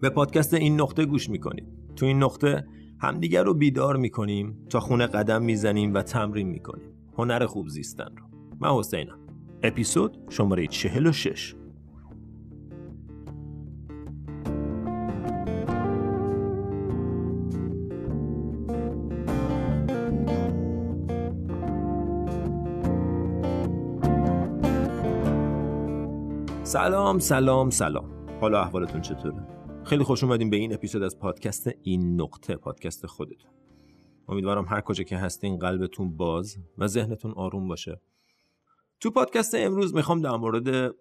به پادکست این نقطه گوش می‌کنید. تو این نقطه همدیگر رو بیدار می‌کنیم تا خونه قدم می‌زنیم و تمرین می‌کنیم. هنر خوب زیستن رو. من حسینم. اپیزود شماره 46 سلام سلام سلام. حالا احوالتون چطوره؟ خیلی خوش اومدین به این اپیزود از پادکست این نقطه پادکست خودتون. امیدوارم هر کجا که هستین قلبتون باز و ذهنتون آروم باشه. تو پادکست امروز می‌خوام در مورد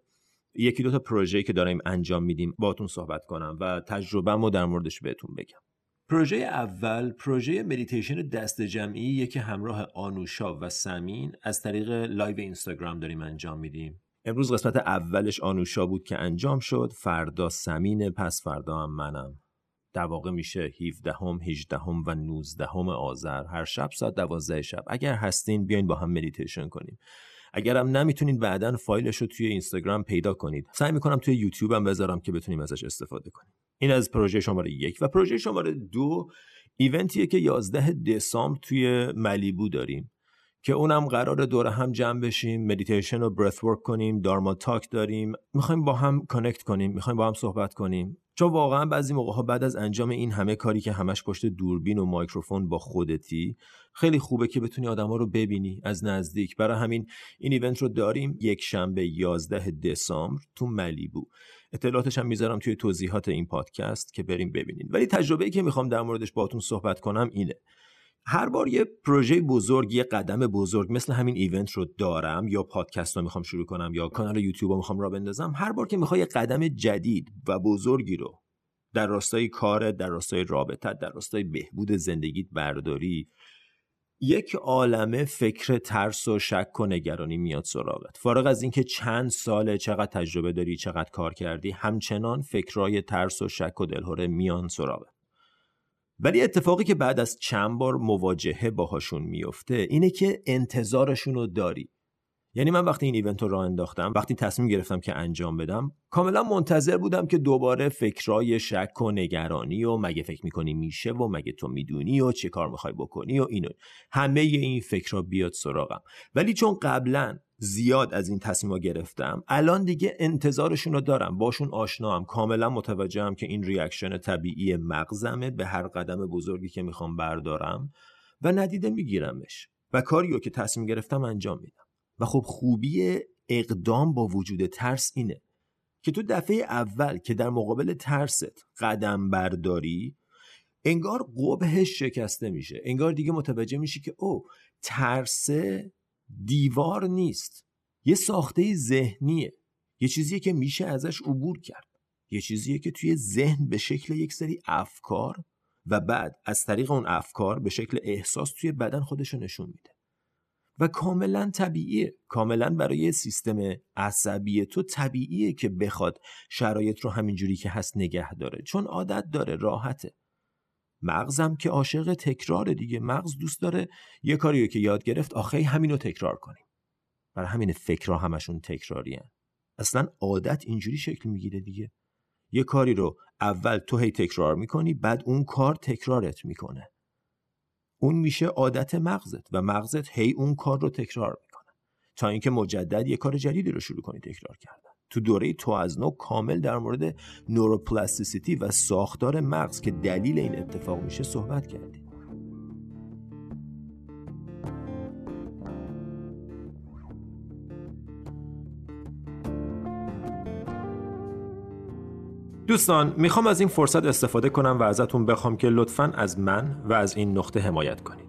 یکی دو تا پروژه‌ای که داریم انجام میدیم باهاتون صحبت کنم و تجربه‌مو در موردش بهتون بگم. پروژه اول پروژه مدیتیشن دست جمعی که همراه آنوشا و سمین از طریق live اینستاگرام داریم انجام میدیم. امروز قسمت اولش آنوشا بود که انجام شد. فردا سمین پس فردا هم منم. در واقع میشه 17 هم 18 هم و 19 هم آذر. هر شب ساعت 12 شب. اگر هستین بیاین با هم مدیتیشن کنیم. اگر هم نمی‌تونین بعدا فایلش رو توی اینستاگرام پیدا کنید. سعی می‌کنم توی یوتیوب هم بذارم که بتونیم ازش استفاده کنیم. این از پروژه شماره یک. و پروژه شماره دو event یه که 11 دسامبر توی ملیبو داریم. که اونم قرار دور هم جمع بشیم مدیتیشن و breathwork کنیم Dharma talk داریم. می‌خوایم با هم connect کنیم می‌خوایم با هم صحبت کنیم. چون واقعا بعضی موقع ها بعد از انجام این همه کاری که همش پشت دوربین و مایکروفون با خودتی خیلی خوبه که بتونی آدما رو ببینی از نزدیک. برای همین این ایونت رو داریم یک شنبه 11 دسامبر تو ملیبو. اطلاعاتش هم می‌ذارم توی توضیحات این پادکست که بریم ببینید ولی تجربه‌ای که می‌خوام در موردش باهاتون صحبت کنم اینه. هر بار یه پروژه بزرگ یه قدم بزرگ مثل همین ایونت رو دارم یا پادکست رو می‌خوام شروع کنم یا کانال یوتیوب رو می‌خوام را بندازم هر بار که می‌خوای یه قدم جدید و بزرگی رو در راستای کار در راستای رابطت در راستای بهبود زندگیت برداری یک عالمه فکر ترس و شک و نگرانی میاد سراغت. فارغ از اینکه چند ساله چقدر تجربه داری چقدر کار کردی همچنان فکرای ترس و شک و دلهوره میان سراغت. ولی اتفاقی که بعد از چند بار مواجهه باهاشون میفته اینه که انتظارشون رو داری. یعنی من وقتی این ایونت رو راه انداختم وقتی تصمیم گرفتم که انجام بدم کاملا منتظر بودم که دوباره فکرای شک و نگرانی و مگه فکر می‌کنی میشه و مگه تو می‌دونی و چه کار می‌خوای بکنی و اینو. همه این فکرها بیاد سراغم. ولی چون قبلا زیاد از این تصمیم گرفتم. الان دیگه انتظارشون رو دارم. باشون آشنام کاملا متوجهم که این ریاکشن طبیعی مغزمه. به هر قدم بزرگی که می‌خوام بردارم و ندیده میگیرمش. و کاریو که تصمیم گرفتم انجام میدم. و خب خوبی اقدام با وجود ترس اینه که تو دفعه اول که در مقابل ترست قدم برداری انگار قبهش شکسته میشه. انگار دیگه متوجه میشی که او ترسه دیوار نیست. یه ساخته ذهنیه. یه چیزیه که میشه ازش عبور کرد. یه چیزیه که توی ذهن به شکل یک سری افکار و بعد از طریق اون افکار به شکل احساس توی بدن خودشو نشون میده. و کاملا طبیعیه. کاملا برای سیستم عصبی تو طبیعیه که بخواد شرایط رو همینجوری که هست نگه داره. چون عادت داره راحته. مغزم که عاشق تکرار دیگه. مغز دوست داره. یه کاریو که یاد گرفت آخه همینو تکرار کنیم. برای همین فکرها همشون تکراری هن. اصلا عادت اینجوری شکل می‌گیره دیگه. یه کاری رو اول تو هی تکرار می‌کنی بعد اون کار تکرارت می‌کنه. اون میشه عادت مغزت و مغزت هی اون کار رو تکرار می‌کنه. تا اینکه مجدد یه کار جدیدی رو شروع کنی تکرار کردن. تو دوره تو از نو کامل در مورد نوروپلاستیسیتی و ساختار مغز که دلیل این اتفاق میشه صحبت کردیم. دوستان می‌خوام از این فرصت استفاده کنم و ازتون بخوام که لطفا از من و از این نقطه حمایت کنید.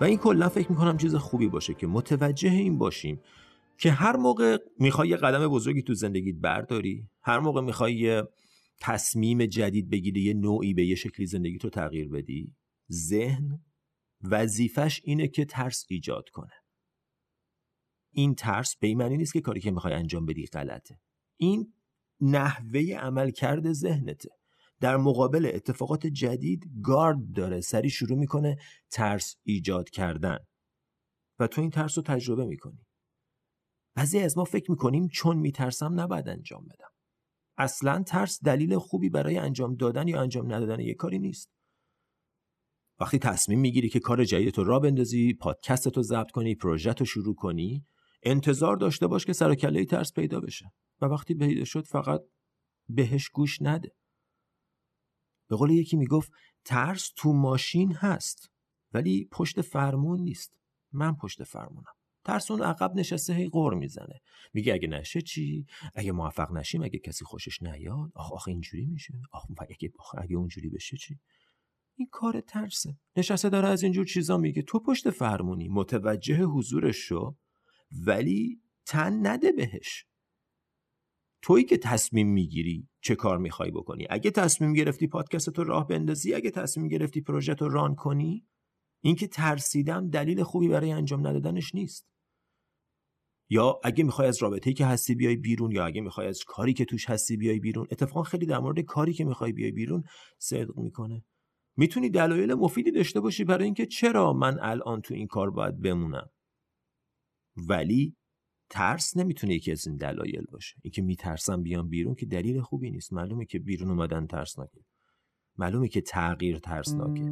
و این کلا فکر می‌کنم چیز خوبی باشه که متوجه این باشیم که هر موقع می‌خوای یه قدم بزرگی تو زندگیت برداری هر موقع می‌خوای یه تصمیم جدید بگیری یه نوعی به یه شکلی زندگی تو تغییر بدی ذهن وظیفش اینه که ترس ایجاد کنه. این ترس به این معنی نیست که کاری که می‌خوای انجام بدی غلطه. این نحوه عمل کرده ذهنته. در مقابل اتفاقات جدید گارد داره سری شروع می‌کنه ترس ایجاد کردن. و تو این ترس رو تجربه می‌کنی. بعضی از ما فکر می‌کنیم چون میترسم نباید انجام بدم. اصلا ترس دلیل خوبی برای انجام دادن یا انجام ندادن یک کاری نیست. وقتی تصمیم می‌گیری که کار جدید رو را بندازی پادکست رو ضبط کنی پروژه رو شروع کنی انتظار داشته باش که سر کله ترس پیدا بشه. و وقتی پیدا شد فقط بهش گوش نده. به قول یکی می‌گفت ترس تو ماشین هست ولی پشت فرمون نیست. من پشت فرمونم. ترس اون عقب نشسته هی قور می‌زنه. میگه اگه نشه چی؟ اگه موفق نشیم اگه کسی خوشش نیاد؟ آخ آخ اینجوری میشه. آخ اگه اگه اونجوری بشه چی؟ این کار ترسه. نشسته داره از اینجور چیزا میگه. تو پشت فرمونی. متوجه حضورش شو ولی تن نده بهش. تویی که تصمیم می‌گیری چه کار می‌خوای بکنی؟ اگه تصمیم گرفتی پادکست تو راه بندازی اگه تصمیم گرفتی پروژه رو ران کنی اینکه ترسیدم دلیل خوبی برای انجام ندادنش نیست. یا اگه می‌خوای از رابطه‌ای که هستی بیای بیرون یا اگه می‌خوای از کاری که توش هستی بیای بیرون اتفاقا خیلی در مورد کاری که می‌خوای بیای بیرون صدق می‌کنه. می‌تونی دلایل مفیدی داشته باشی برای اینکه چرا من الان تو این کار باید بمونم؟ ولی ترس نمی‌تونه یکی از این دلایل باشه. اینکه میترسم بیام بیرون که دلیل خوبی نیست. معلومه که بیرون اومدن ترسناکه. معلومه که تغییر ترسناکه.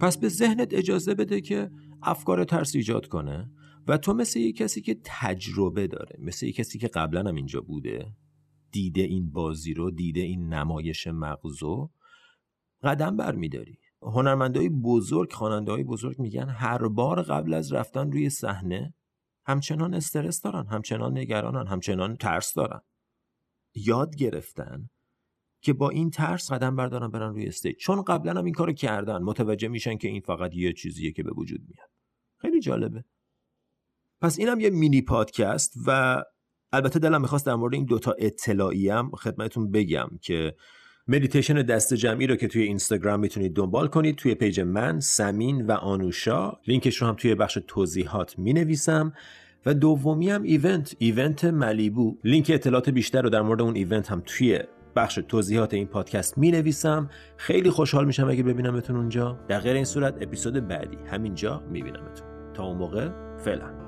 پس به ذهنت اجازه بده که افکار ترس ایجاد کنه و تو مثل یک کسی که تجربه داره مثل یک کسی که قبلا هم اینجا بوده؟ دیده این بازی رو دیده این نمایش مغزو قدم برمیداری. هنرمندهای بزرگ خواننده های بزرگ میگن هر بار قبل از رفتن روی صحنه همچنان استرس دارن همچنان نگرانن همچنان ترس دارن. یاد گرفتن که با این ترس قدم بردارن برن روی استیج چون قبلا هم این کارو کردن متوجه میشن که این فقط یه چیزیه که به وجود میاد. خیلی جالبه. پس اینم یه مینی پادکست و البته دلم می‌خواست در مورد این دوتا اطلاعی هم خدمتتون بگم که مدیتیشن دست جمعی رو که توی اینستاگرام می‌تونید دنبال کنید توی page من سمین و آنوشا. لینکش رو هم توی بخش توضیحات می‌نویسم. و دومی هم event event ملیبو. لینک اطلاعات بیشتر رو در مورد اون event هم توی بخش توضیحات این پادکست می نویسم خیلی خوشحال میشم اگه ببینمتون اونجا. در غیر این صورت اپیزود بعدی همینجا می بینمتون تا اون موقع فعلا.